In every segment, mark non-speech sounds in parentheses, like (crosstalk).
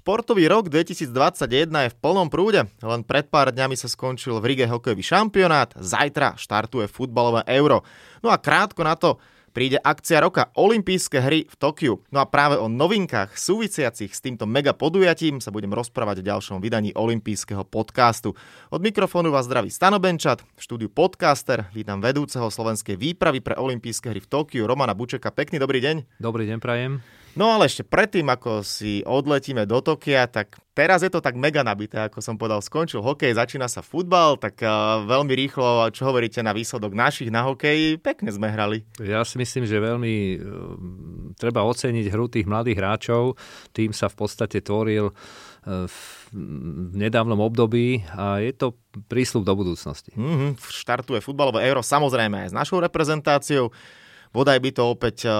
Športový rok 2021 je v plnom prúde. Len pred pár dňami sa skončil v Rige hokejový šampionát, zajtra štartuje futbalové euro. No a krátko na to príde akcia roka Olympijské hry v Tokiu. No a práve o novinkách súvisiacich s týmto mega podujatím sa budem rozprávať v ďalšom vydaní olympijského podcastu. Od mikrofónu vás zdraví Stano Benčat, v štúdiu podcaster, vítam vedúceho slovenskej výpravy pre Olympijské hry v Tokiu, Romana Bučeka. Pekný dobrý deň. Dobrý deň, prajem. No ale ešte predtým, ako si odletíme do Tokia, tak teraz je to tak mega nabité, ako som povedal, skončil hokej, začína sa futbal, tak uh, veľmi rýchlo, čo hovoríte na výsledok našich na hokeji, pekne sme hrali. Ja si myslím, že veľmi uh, treba oceniť hru tých mladých hráčov, tým sa v podstate tvoril uh, v nedávnom období a je to prísľub do budúcnosti. Mm-hmm, štartuje futbalové euro samozrejme aj s našou reprezentáciou bodaj by to opäť eh,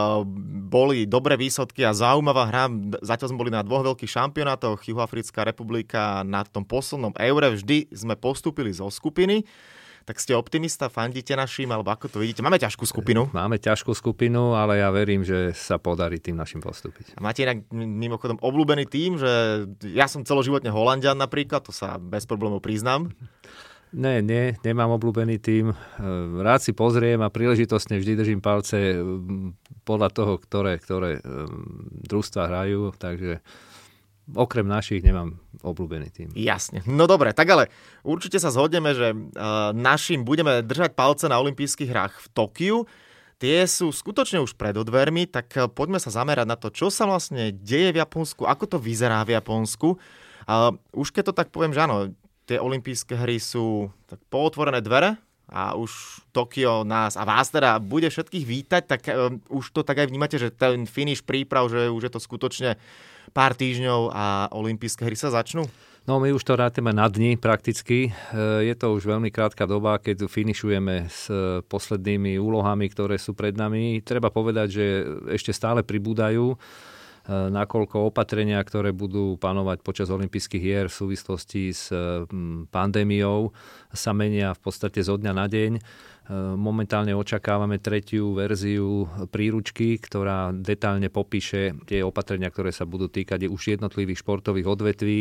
boli dobré výsledky a zaujímavá hra. Zatiaľ sme boli na dvoch veľkých šampionátoch, Juhoafrická republika na tom poslednom eure. Vždy sme postúpili zo skupiny. Tak ste optimista, fandíte našim, alebo ako to vidíte? Máme ťažkú skupinu. Máme ťažkú skupinu, ale ja verím, že sa podarí tým našim postúpiť. A máte inak mimochodom obľúbený tým, že ja som celoživotne Holandian napríklad, to sa bez problémov priznám. Ne, nie, nemám obľúbený tým. E, rád si pozriem a príležitostne vždy držím palce e, podľa toho, ktoré, ktoré e, družstva hrajú, takže okrem našich nemám obľúbený tým. Jasne. No dobre, tak ale určite sa zhodneme, že našim budeme držať palce na olympijských hrách v Tokiu. Tie sú skutočne už pred odvermi, tak poďme sa zamerať na to, čo sa vlastne deje v Japonsku, ako to vyzerá v Japonsku. už keď to tak poviem, že áno, tie olympijské hry sú tak pootvorené dvere a už Tokio nás a vás teda bude všetkých vítať, tak um, už to tak aj vnímate, že ten finish príprav, že už je to skutočne pár týždňov a olympijské hry sa začnú? No my už to rátame na dni prakticky. E, je to už veľmi krátka doba, keď finišujeme s poslednými úlohami, ktoré sú pred nami. Treba povedať, že ešte stále pribúdajú nakoľko opatrenia, ktoré budú panovať počas olympijských hier v súvislosti s e, pandémiou, sa menia v podstate zo dňa na deň. E, momentálne očakávame tretiu verziu príručky, ktorá detálne popíše tie opatrenia, ktoré sa budú týkať už jednotlivých športových odvetví.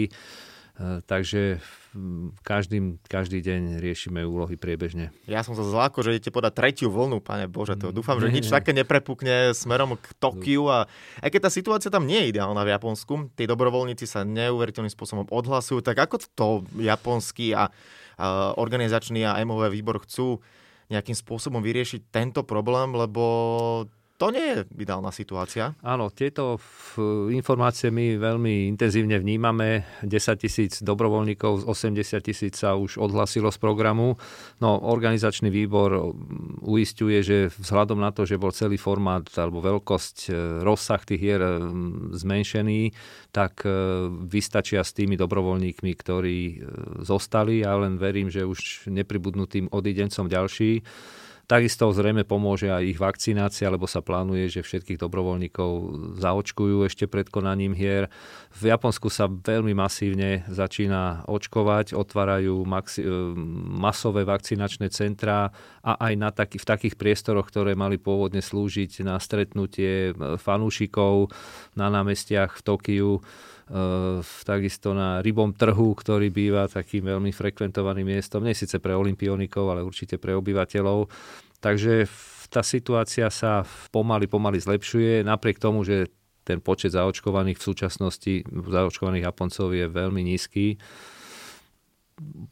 Takže každý, každý deň riešime úlohy priebežne. Ja som sa zláko, že idete podať tretiu vlnu, pane Bože, to dúfam, že nič také neprepukne smerom k Tokiu a aj keď tá situácia tam nie je ideálna v Japonsku, tí dobrovoľníci sa neuveriteľným spôsobom odhlasujú, tak ako to japonský a, a organizačný a MOV výbor chcú nejakým spôsobom vyriešiť tento problém, lebo to nie je ideálna situácia. Áno, tieto informácie my veľmi intenzívne vnímame. 10 tisíc dobrovoľníkov z 80 tisíc sa už odhlasilo z programu. No, organizačný výbor uistuje, že vzhľadom na to, že bol celý formát alebo veľkosť, e, rozsah tých hier e, zmenšený, tak e, vystačia s tými dobrovoľníkmi, ktorí zostali. Ja len verím, že už nepribudnú tým odidencom ďalší. Takisto zrejme pomôže aj ich vakcinácia, lebo sa plánuje, že všetkých dobrovoľníkov zaočkujú ešte pred konaním hier. V Japonsku sa veľmi masívne začína očkovať, otvárajú maxi- e, masové vakcinačné centrá a aj na taký, v takých priestoroch, ktoré mali pôvodne slúžiť na stretnutie e, fanúšikov na námestiach v Tokiu takisto na rybom trhu, ktorý býva takým veľmi frekventovaným miestom, nie síce pre olimpionikov, ale určite pre obyvateľov. Takže tá situácia sa pomaly, pomaly zlepšuje, napriek tomu, že ten počet zaočkovaných v súčasnosti, zaočkovaných Japoncov je veľmi nízky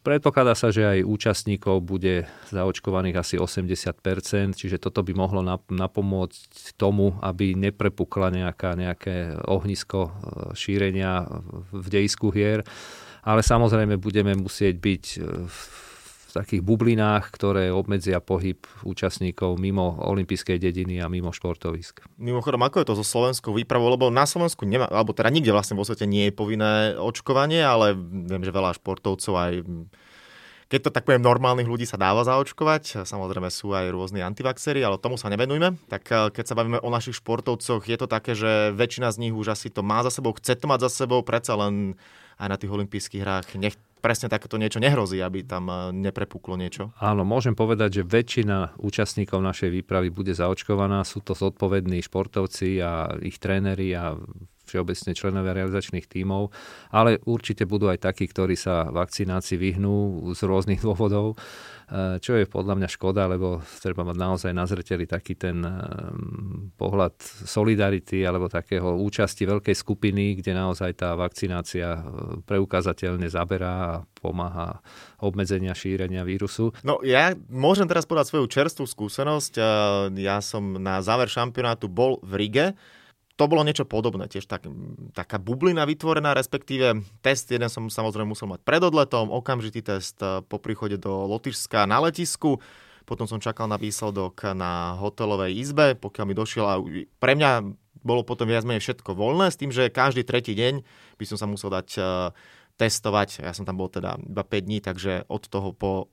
Predpokladá sa, že aj účastníkov bude zaočkovaných asi 80%, čiže toto by mohlo napomôcť tomu, aby neprepukla nejaká, nejaké ohnisko e, šírenia v dejisku hier. Ale samozrejme budeme musieť byť v takých bublinách, ktoré obmedzia pohyb účastníkov mimo olympijskej dediny a mimo športovisk. Mimochodom, ako je to so slovenskou výpravou? Lebo na Slovensku nemá, alebo teda nikde vlastne vo svete nie je povinné očkovanie, ale viem, že veľa športovcov aj keď to tak poviem, normálnych ľudí sa dáva zaočkovať. Samozrejme sú aj rôzni antivaxery, ale tomu sa nevenujme. Tak eh, keď sa bavíme o našich športovcoch, je to také, že väčšina z nich už asi to má za sebou, chce to mať za sebou, predsa len aj na tých olympijských hrách nech, presne takéto niečo nehrozí, aby tam eh, neprepuklo niečo? Áno, môžem povedať, že väčšina účastníkov našej výpravy bude zaočkovaná. Sú to zodpovední športovci a ich tréneri a všeobecne členovia realizačných tímov, ale určite budú aj takí, ktorí sa vakcinácii vyhnú z rôznych (laughs) dôvodov Eh, čo je podľa mňa škoda, lebo treba mať naozaj na zreteli taký ten eh, pohľad solidarity alebo takého účasti veľkej skupiny, kde naozaj tá vakcinácia eh, preukázateľne zaberá a pomáha obmedzenia šírenia vírusu. No ja môžem teraz podať svoju čerstvú skúsenosť. Ja som na záver šampionátu bol v Rige to bolo niečo podobné, tiež tak, taká bublina vytvorená, respektíve test jeden som samozrejme musel mať pred odletom, okamžitý test eh, po príchode do Lotyšska na letisku, potom som čakal na výsledok na hotelovej izbe, pokiaľ mi došiel a pre mňa bolo potom viac menej všetko voľné, s tým, že každý tretí deň by som sa musel dať eh, testovať. Ja som tam bol teda iba 5 dní, takže od toho po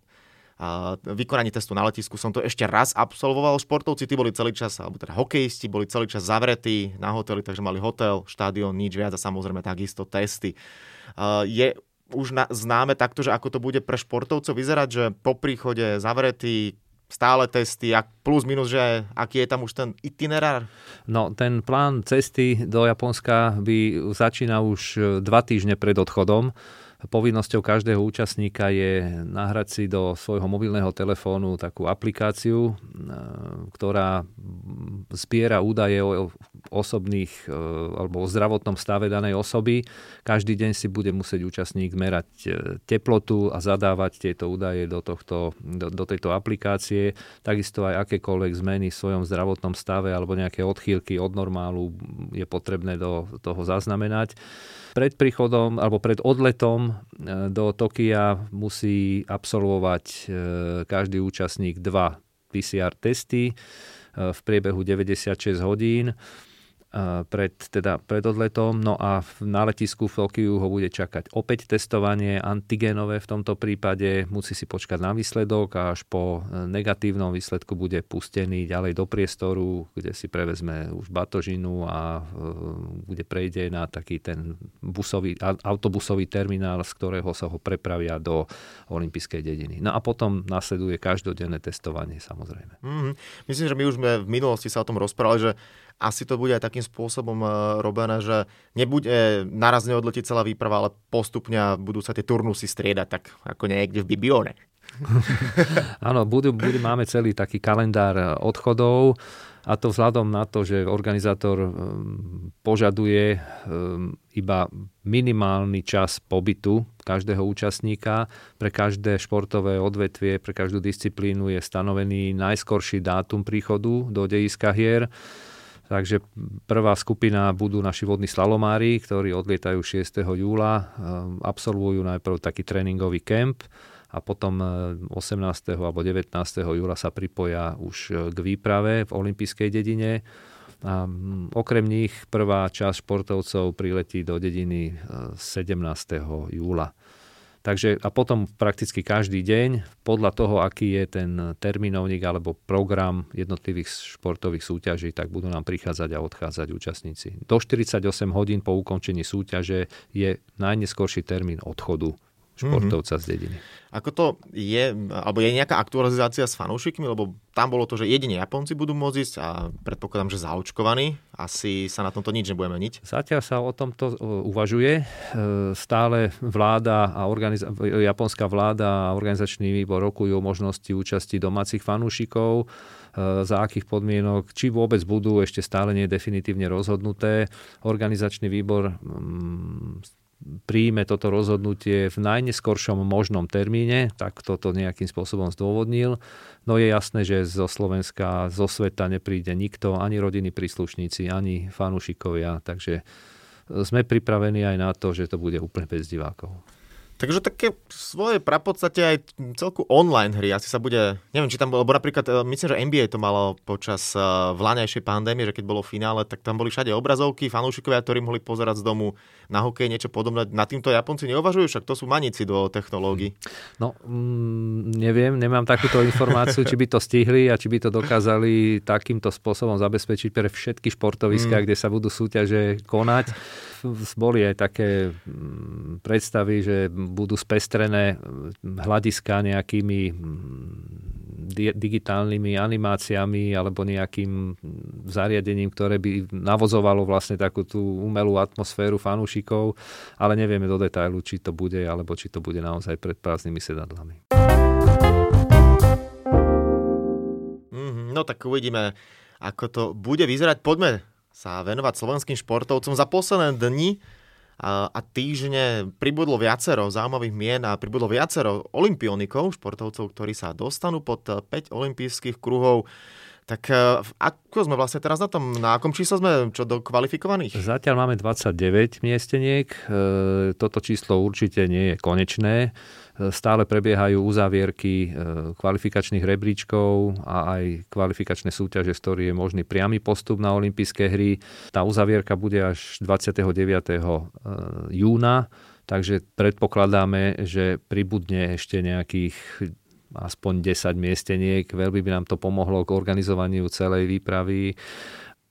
vykonaní testu na letisku som to ešte raz absolvoval. Športovci tí boli celý čas, alebo teda hokejisti boli celý čas zavretí na hoteli, takže mali hotel, štádion, nič viac a samozrejme takisto testy. Je už známe takto, že ako to bude pre športovcov vyzerať, že po príchode zavretí stále testy, plus minus, že aký je tam už ten itinerár? No, ten plán cesty do Japonska by začína už dva týždne pred odchodom. Povinnosťou každého účastníka je nahrať si do svojho mobilného telefónu takú aplikáciu, e, ktorá zbiera údaje o osobných e, alebo o zdravotnom stave danej osoby. Každý deň si bude musieť účastník merať e, teplotu a zadávať tieto údaje do, tohto, do, do tejto aplikácie. Takisto aj akékoľvek zmeny v svojom zdravotnom stave alebo nejaké odchýlky od normálu je potrebné do toho zaznamenať. Pred príchodom alebo pred odletom e, do Tokia musí absolvovať každý účastník dva PCR testy v priebehu 96 hodín pred, teda pred odletom. No a na letisku v Tokiu ho bude čakať opäť testovanie antigenové v tomto prípade. Musí si počkať na výsledok a až po e, negatívnom výsledku bude pustený ďalej do priestoru, kde si prevezme už batožinu a e, bude prejde na taký ten busový, autobusový terminál, z ktorého sa ho prepravia do olympijskej dediny. No a potom nasleduje každodenné testovanie samozrejme. Mm-hmm. Myslím, že my už sme v minulosti sa o tom rozprávali, že asi to bude aj takým spôsobom e, robené, že nebude naraz neodletieť celá výprava, ale postupne budú sa tie turnusy striedať, tak ako niekde v Bibione. (laughs) Áno, budú, budú, máme celý taký kalendár e, odchodov a to vzhľadom na to, že organizátor e, požaduje iba minimálny čas pobytu každého účastníka. Pre každé športové odvetvie, pre každú disciplínu je stanovený najskorší dátum príchodu do dejiska hier Takže prvá skupina budú naši vodní slalomári, ktorí odlietajú 6. júla, ehm, absolvujú najprv taký tréningový kemp a potom 18. Ehm, alebo 19. júla sa pripoja už e, k výprave v olympijskej dedine. A mm, okrem nich prvá časť športovcov priletí do dediny 17. E, júla. Takže a potom prakticky každý deň, podľa toho, aký je ten termínovník alebo program jednotlivých športových súťaží, tak budú nám prichádzať a odchádzať účastníci. Do 48 hodín po ukončení súťaže je najneskorší termín odchodu športovca mm-hmm. z dediny. Ako to je, alebo je nejaká aktualizácia s fanúšikmi, lebo tam bolo to, že jedine Japonci budú môcť ísť a predpokladám, že zaočkovaní. Asi sa na tomto nič nebudeme meniť. Zatiaľ sa o tomto e, uvažuje. E, stále vláda a organiza- japonská vláda a organizačný výbor rokujú o možnosti účasti domácich fanúšikov e, za akých podmienok, či vôbec budú, ešte stále nie definitívne rozhodnuté. Organizačný výbor mm, príjme toto rozhodnutie v najneskoršom možnom termíne, tak toto nejakým spôsobom zdôvodnil. No je jasné, že zo Slovenska, zo sveta nepríde nikto, ani rodiny príslušníci, ani fanúšikovia, takže sme pripravení aj na to, že to bude úplne bez divákov. Takže také svoje prapodstate aj celku online hry asi sa bude, neviem, či tam bolo, lebo napríklad, e, myslím, že NBA to malo počas e, vláňajšej pandémie, že keď bolo finále, tak tam boli všade obrazovky, fanúšikovia, ktorí mohli pozerať z domu na hokej, niečo podobné. Na týmto Japonci neuvažujú, však to sú manici do technológií. No, mm, neviem, nemám takúto informáciu, (laughs) či by to stihli a či by to dokázali takýmto spôsobom zabezpečiť pre všetky športoviská, mm. kde sa budú súťaže konať. Boli aj také mm, predstavy, že budú spestrené hľadiska nejakými mm, digitálnymi animáciami alebo nejakým zariadením, ktoré by navozovalo vlastne takú tú umelú atmosféru fanúšikov, ale nevieme do detailu, či to bude, alebo či to bude naozaj pred prázdnymi sedadlami. No tak uvidíme, ako to bude vyzerať. Poďme sa venovať slovenským športovcom. Za posledné dni a týždne pribudlo viacero zaujímavých mien a pribudlo viacero olimpionikov, športovcov, ktorí sa dostanú pod 5 olympijských kruhov. Tak e, ako sme vlastne teraz na tom? Na akom číslo sme čo do kvalifikovaných? Zatiaľ máme 29 miesteniek. E, toto číslo určite nie je konečné. Stále prebiehajú uzavierky e, kvalifikačných rebríčkov a aj kvalifikačné súťaže, z ktorých je možný priamy postup na olympijské hry. Tá uzavierka bude až 29. E, júna, takže predpokladáme, že pribudne ešte nejakých aspoň 10 miesteniek. Veľmi by nám to pomohlo k organizovaniu celej výpravy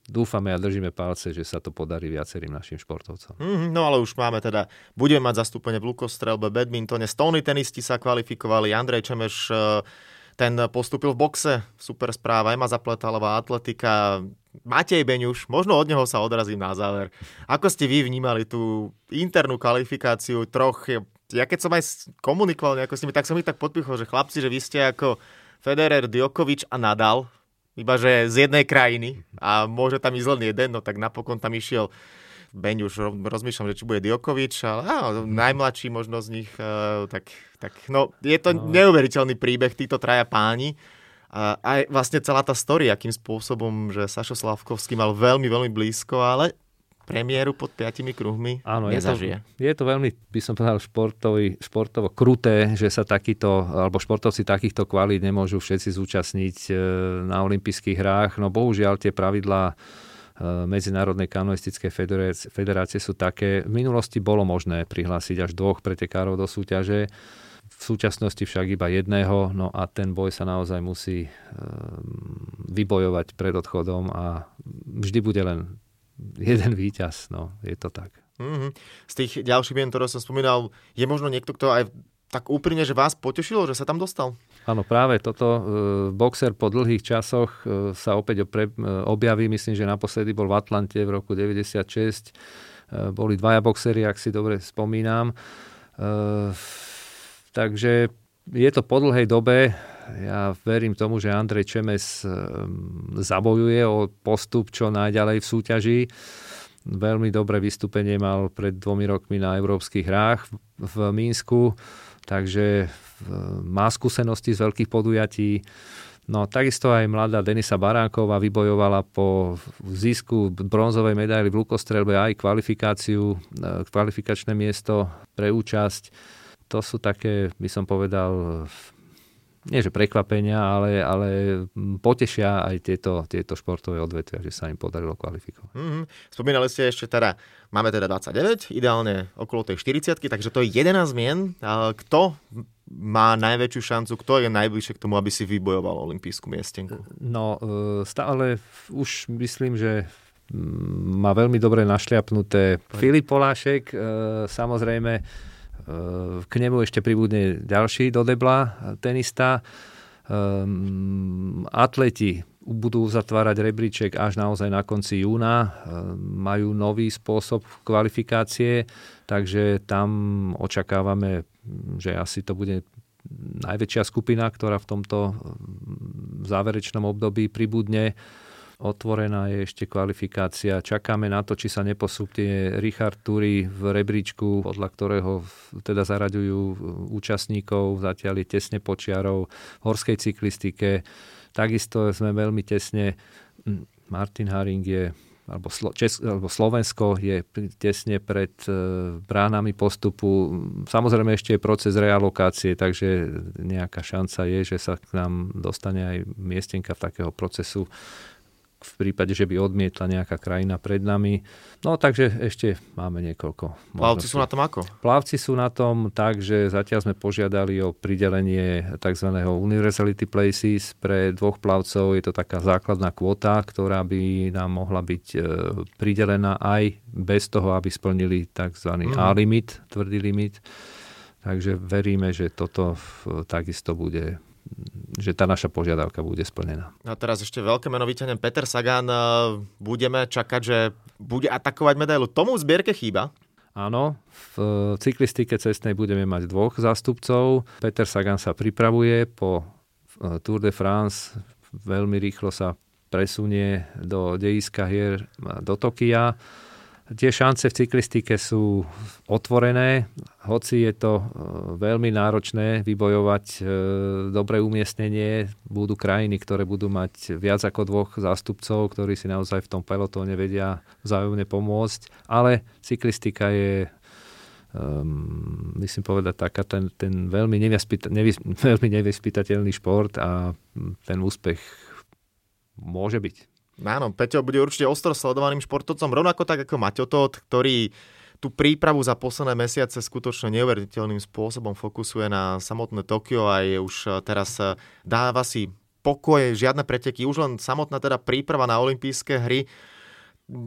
dúfame a držíme palce, že sa to podarí viacerým našim športovcom. Mm, no ale už máme teda, budeme mať zastúpenie v lukostrelbe, badmintone, stolní tenisti sa kvalifikovali, Andrej Čemeš e, ten postupil v boxe, super správa, Ema Zapletalová, atletika, Matej Beňuš, možno od neho sa odrazím na záver. Ako ste vy vnímali tú internú kvalifikáciu troch, ja keď som aj komunikoval nejako s nimi, tak som ich tak podpichol, že chlapci, že vy ste ako Federer, Djokovic a Nadal, iba že z jednej krajiny a môže tam ísť len jeden, no tak napokon tam išiel Beň už rozmýšľam, že či bude Djokovič, ale á, najmladší možno z nich, uh, tak, tak no, je to no. neuveriteľný príbeh, títo traja páni. A aj vlastne celá tá story, akým spôsobom, že Sašo Slavkovský mal veľmi, veľmi blízko, ale premiéru pod piatimi kruhmi Áno, nezažije. Je to, je to veľmi, by som povedal, športový, športovo kruté, že sa takýto, alebo športovci takýchto kvalít nemôžu všetci zúčastniť e, na olympijských hrách. No bohužiaľ tie pravidlá e, Medzinárodnej kanoistickej federácie, sú také. V minulosti bolo možné prihlásiť až dvoch pretekárov do súťaže, v súčasnosti však iba jedného, no a ten boj sa naozaj musí e, vybojovať pred odchodom a vždy bude len jeden víťaz, no, je to tak. Mm-hmm. Z tých ďalších mien, ktoré som spomínal, je možno niekto, kto aj tak úprimne, že vás potešilo, že sa tam dostal? Áno, práve toto. E, boxer po dlhých časoch e, sa opäť e, objaví. Myslím, že naposledy bol v Atlante v roku 96. Boli dvaja boxery, ak si dobre spomínam. Takže je to po dlhej dobe ja verím tomu, že Andrej Čemes ehm, zabojuje o postup čo najďalej v súťaži. Veľmi dobré vystúpenie mal pred dvomi rokmi na európskych hrách v Mínsku, takže má skúsenosti z veľkých podujatí. No takisto aj mladá Denisa Baránková vybojovala po zisku bronzovej medaily v lukostrelbe aj kvalifikáciu, e, kvalifikačné miesto pre účasť. To sú také, by som povedal, nie že prekvapenia, ale, ale potešia aj tieto, tieto športové odvetvia, že sa im podarilo kvalifikovať. Mm-hmm. Spomínali ste ešte teda, máme teda 29, ideálne okolo tej 40 takže to je 11 zmien. Kto má najväčšiu šancu, kto je najbližšie k tomu, aby si vybojoval olympijskú miestenku? No, e, stále už myslím, že má veľmi dobre našliapnuté Filip Polášek, e, samozrejme k nemu ešte pribudne ďalší do debla tenista. Ehm, atleti budú zatvárať rebríček až naozaj na konci júna. Ehm, majú nový spôsob kvalifikácie, takže tam očakávame, že asi to bude najväčšia skupina, ktorá v tomto záverečnom období pribudne. Otvorená je ešte kvalifikácia. Čakáme na to, či sa neposúpne Richard Turi v rebríčku, podľa ktorého teda zaraďujú účastníkov, zatiaľ je tesne počiarov v horskej cyklistike. Takisto sme veľmi tesne, Martin Haring je alebo, Slo, Čes, alebo Slovensko je tesne pred e, bránami postupu. Samozrejme ešte je proces realokácie, takže nejaká šanca je, že sa k nám dostane aj miestenka v takého procesu v prípade, že by odmietla nejaká krajina pred nami. No takže ešte máme niekoľko. Plavci sú na tom ako? Plavci sú na tom tak, že zatiaľ sme požiadali o pridelenie tzv. Universality Places pre dvoch plavcov. Je to taká základná kvota, ktorá by nám mohla byť e, pridelená aj bez toho, aby splnili tzv. Mm. A-limit, tvrdý limit. Takže veríme, že toto takisto bude že tá naša požiadavka bude splnená. A teraz ešte veľké meno vyťahnem. Peter Sagan, e, budeme čakať, že bude atakovať medailu. Tomu v zbierke chýba? Áno, v cyklistike cestnej budeme mať dvoch zástupcov. Peter Sagan sa pripravuje po e, Tour de France. Veľmi rýchlo sa presunie do dejiska hier do Tokia Tie šance v cyklistike sú otvorené, hoci je to e, veľmi náročné vybojovať e, dobré umiestnenie. Budú krajiny, ktoré budú mať viac ako dvoch zástupcov, ktorí si naozaj v tom pelotóne vedia vzájomne pomôcť. Ale cyklistika je um, myslím povedať taká ten, ten veľmi, nevyspyta, nevy, (laughs) veľmi nevyspytateľný šport a ten úspech môže byť. Áno, Peťo bude určite ostro sledovaným športovcom, rovnako tak ako Maťo Todt, ktorý tú prípravu za posledné mesiace skutočne neuveriteľným spôsobom fokusuje na samotné Tokio a je už eh, teraz eh, dáva si pokoje, žiadne preteky, už len samotná teda príprava na olympijské hry.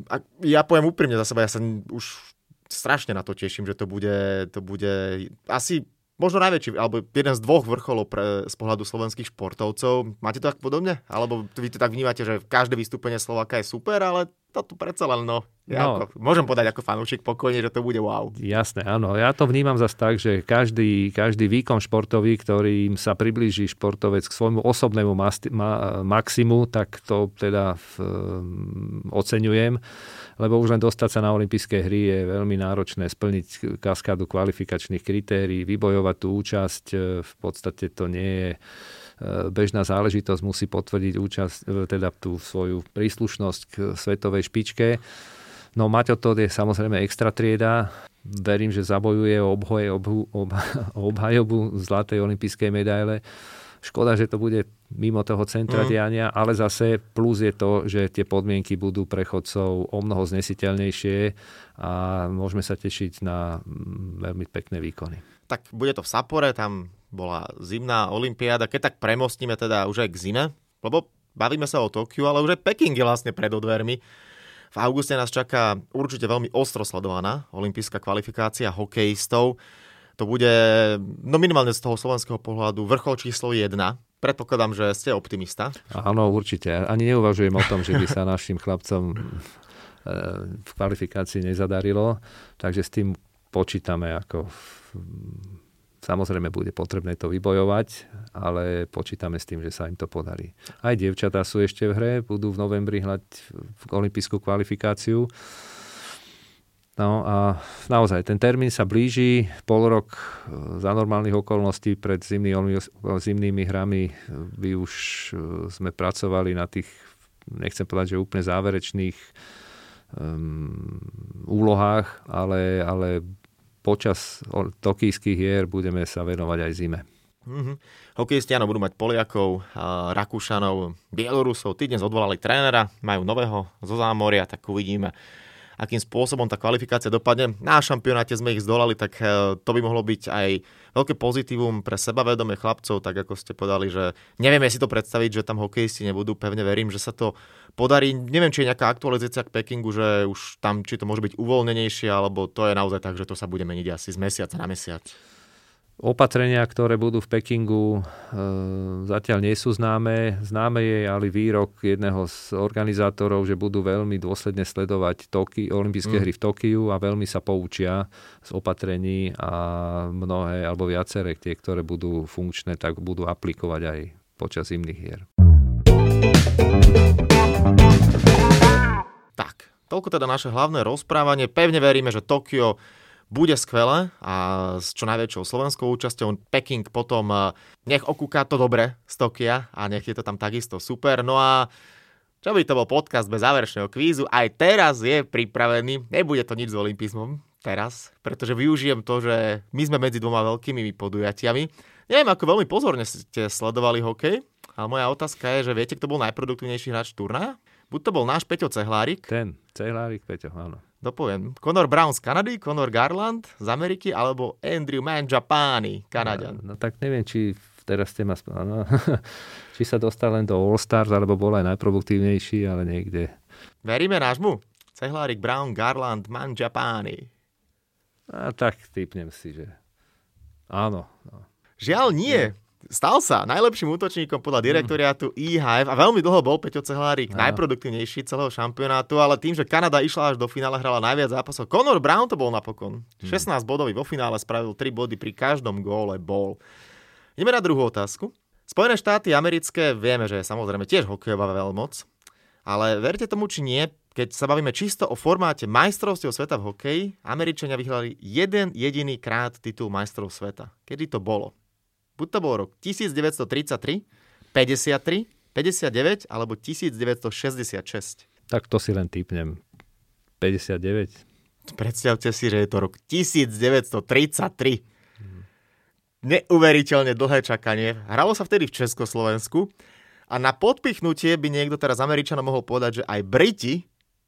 A ja poviem úprimne za seba, ja sa už strašne na to teším, že to bude, to bude asi možno najväčší, alebo jeden z dvoch vrcholov pre, z pohľadu slovenských športovcov. Máte to tak podobne? Alebo vy to tak vnímate, že každé vystúpenie Slováka je super, ale to tu predsa len, no, ja no. Ako, môžem podať ako fanúšik pokojne, že to bude wow. Jasné, áno. Ja to vnímam zase tak, že každý, každý výkon športový, ktorým sa priblíži športovec k svojmu osobnému masti, ma, maximu, tak to teda v, um, oceňujem lebo už len dostať sa na olympijské hry je veľmi náročné splniť kaskádu kvalifikačných kritérií, vybojovať tú účasť. E, v podstate to nie je bežná záležitosť, musí potvrdiť účasť, e, teda tú svoju príslušnosť k svetovej špičke. No Maťo to je samozrejme extra trieda. Verím, že zabojuje o, obhoje, obhu, ob, (laughs) obhajobu zlatej olympijskej medaile. Škoda, že to bude mimo toho centra mm. diania, ale zase plus je to, že tie podmienky budú pre chodcov o mnoho znesiteľnejšie a môžeme sa tešiť na mm, veľmi pekné výkony. Tak bude to v Sapore, tam bola zimná olimpiáda, keď tak premostíme teda už aj k zime, lebo bavíme sa o Tokiu, ale už aj Peking je vlastne pred odvermi. V auguste nás čaká určite veľmi ostro sledovaná olimpijská kvalifikácia hokejistov. To bude no minimálne z toho slovenského pohľadu vrchol číslo 1 Predpokladám, že ste optimista. Áno, určite. Ani neuvažujem o tom, že by sa našim chlapcom e, v kvalifikácii nezadarilo, takže s tým počítame ako Samozrejme bude potrebné to vybojovať, ale počítame s tým, že sa im to podarí. Aj dievčatá sú ešte v hre, budú v novembri hľať olympijskú kvalifikáciu. No a naozaj, ten termín sa blíži, pol rok e, za normálnych okolností pred zimný, zimnými hrami by už e, sme pracovali na tých, nechcem povedať, že úplne záverečných um, úlohách, ale, ale počas tokijských hier budeme sa venovať aj zime. Mm-hmm. Hokejisti áno, budú mať Poliakov, Rakúšanov, Bielorusov. Tí dnes odvolali trénera, majú nového zo zámoria, tak uvidíme akým spôsobom tá kvalifikácia dopadne. Na šampionáte sme ich zdolali, tak eh, to by mohlo byť aj veľké pozitívum pre sebavedomie chlapcov, tak ako ste povedali, že nevieme si to predstaviť, že tam hokejisti nebudú. Pevne verím, že sa to podarí. Neviem, či je nejaká aktualizácia k Pekingu, že už tam, či to môže byť uvoľnenejšie, alebo to je naozaj tak, že to sa bude meniť asi z mesiaca na mesiac. Opatrenia, ktoré budú v Pekingu, e, zatiaľ nie sú známe. Známe je ale výrok jedného z organizátorov, že budú veľmi dôsledne sledovať Toki, olympijské mm. hry v Tokiu a veľmi sa poučia z opatrení a mnohé alebo viaceré tie, ktoré budú funkčné, tak budú aplikovať aj počas zimných hier. Tak, toľko teda naše hlavné rozprávanie. Pevne veríme, že Tokio bude skvelé a s čo najväčšou slovenskou účasťou. Peking potom eh, nech okúka to dobre z Tokia a nech je to tam takisto super. No a čo by to bol podcast bez záverečného kvízu, aj teraz je pripravený, nebude to nič s olympizmom teraz, pretože využijem to, že my sme medzi dvoma veľkými podujatiami. Neviem, ako veľmi pozorne ste sledovali hokej, ale moja otázka je, že viete, kto bol najproduktívnejší hráč turnaja? Buď to bol náš Peťo Cehlárik. Ten, Cehlárik Peťo, áno. Dopoviem. Conor Brown z Kanady, Conor Garland z Ameriky, alebo Andrew Manjapani, Kanadian. No, no tak neviem, či teraz ste ma... No, (laughs) či sa dostal len do All-Stars, alebo bol aj najproduktívnejší, ale niekde. Veríme nášmu? Cehlárik, Brown, Garland, Manjapani. A tak typnem si, že áno. No. Žiaľ nie. Stal sa najlepším útočníkom podľa direktoriátu IHF a veľmi dlho bol Peťo Cehlárik no. najproduktívnejší celého šampionátu, ale tým, že Kanada išla až do finále, hrala najviac zápasov. Conor Brown to bol napokon. 16 hmm. bodový vo finále, spravil 3 body pri každom góle bol. Ideme na druhú otázku. Spojené štáty americké vieme, že je samozrejme tiež hokejová veľmoc, ale verte tomu, či nie, keď sa bavíme čisto o formáte majstrovstiev sveta v hokeji, Američania vyhrali jeden jediný krát titul majstrov sveta. Kedy to bolo? Buď to bol rok 1933, 53, 59 alebo 1966. Tak to si len typnem. 59. Predstavte si, že je to rok 1933. Hmm. Neuveriteľne dlhé čakanie. Hralo sa vtedy v Československu a na podpichnutie by niekto teraz Američanom mohol povedať, že aj Briti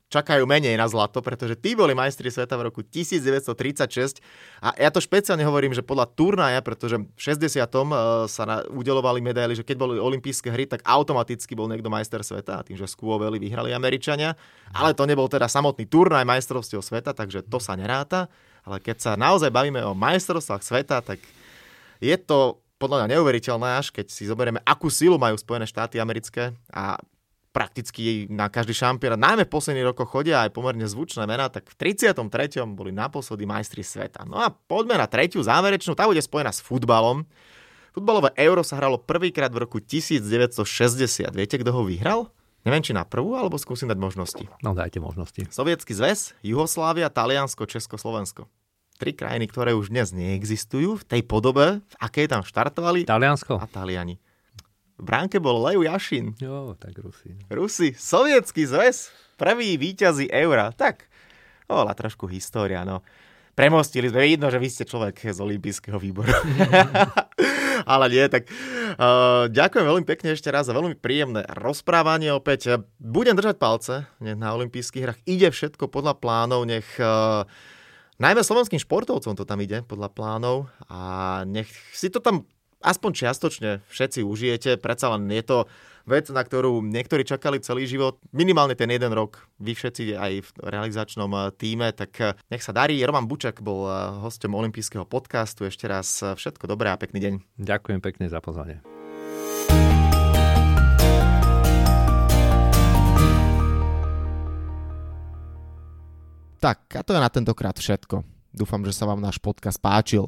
čakajú menej na zlato, pretože tí boli majstri sveta v roku 1936 a ja to špeciálne hovorím, že podľa turnaja, pretože v 60. Eh, sa na, udelovali medaily, že keď boli olympijské hry, tak automaticky bol niekto majster sveta a tým, že Skuoveli vyhrali Američania, ale to nebol teda samotný turnaj majstrovstiev sveta, takže to sa neráta, ale keď sa naozaj bavíme o majstrovstvách sveta, tak je to podľa mňa neuveriteľné až, keď si zoberieme, akú silu majú Spojené štáty americké a prakticky na každý šampión, najmä v posledných rokoch chodia aj pomerne zvučné mená, tak v 33. boli naposledy majstri sveta. No a poďme na tretiu záverečnú, tá bude spojená s futbalom. Futbalové euro sa hralo prvýkrát v roku 1960. Viete, kto ho vyhral? Neviem, či na prvú, alebo skúsim dať možnosti. No dajte možnosti. Sovietský zväz, Juhoslávia, Taliansko, Československo. Tri krajiny, ktoré už dnes neexistujú v tej podobe, v akej tam štartovali. Taliansko. A Taliani. V bránke bol Lev Jašin. Jo, tak Rusi. Rusi, sovietský zväz, prvý výťazí eura. Tak, bola trošku história, no. Premostili sme, vidno, že vy ste človek z olympijského výboru. (laughs) Ale nie, tak uh, ďakujem veľmi pekne ešte raz za veľmi príjemné rozprávanie opäť. Budem držať palce nech na olympijských hrách. Ide všetko podľa plánov, nech uh, najmä slovenským športovcom to tam ide podľa plánov a nech si to tam aspoň čiastočne všetci užijete. Predsa len je to vec, na ktorú niektorí čakali celý život, minimálne ten jeden rok, vy všetci aj v realizačnom eh, týme, tak eh, nech sa darí. Roman Bučak bol eh, hostom olympijského podcastu. Ešte raz všetko dobré a pekný deň. Ďakujem pekne za pozvanie. Tak, a to je na tentokrát všetko. Dúfam, že sa vám náš podcast páčil.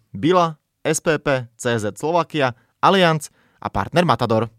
Bila, SPP, CZ Slovakia, Allianz a partner Matador.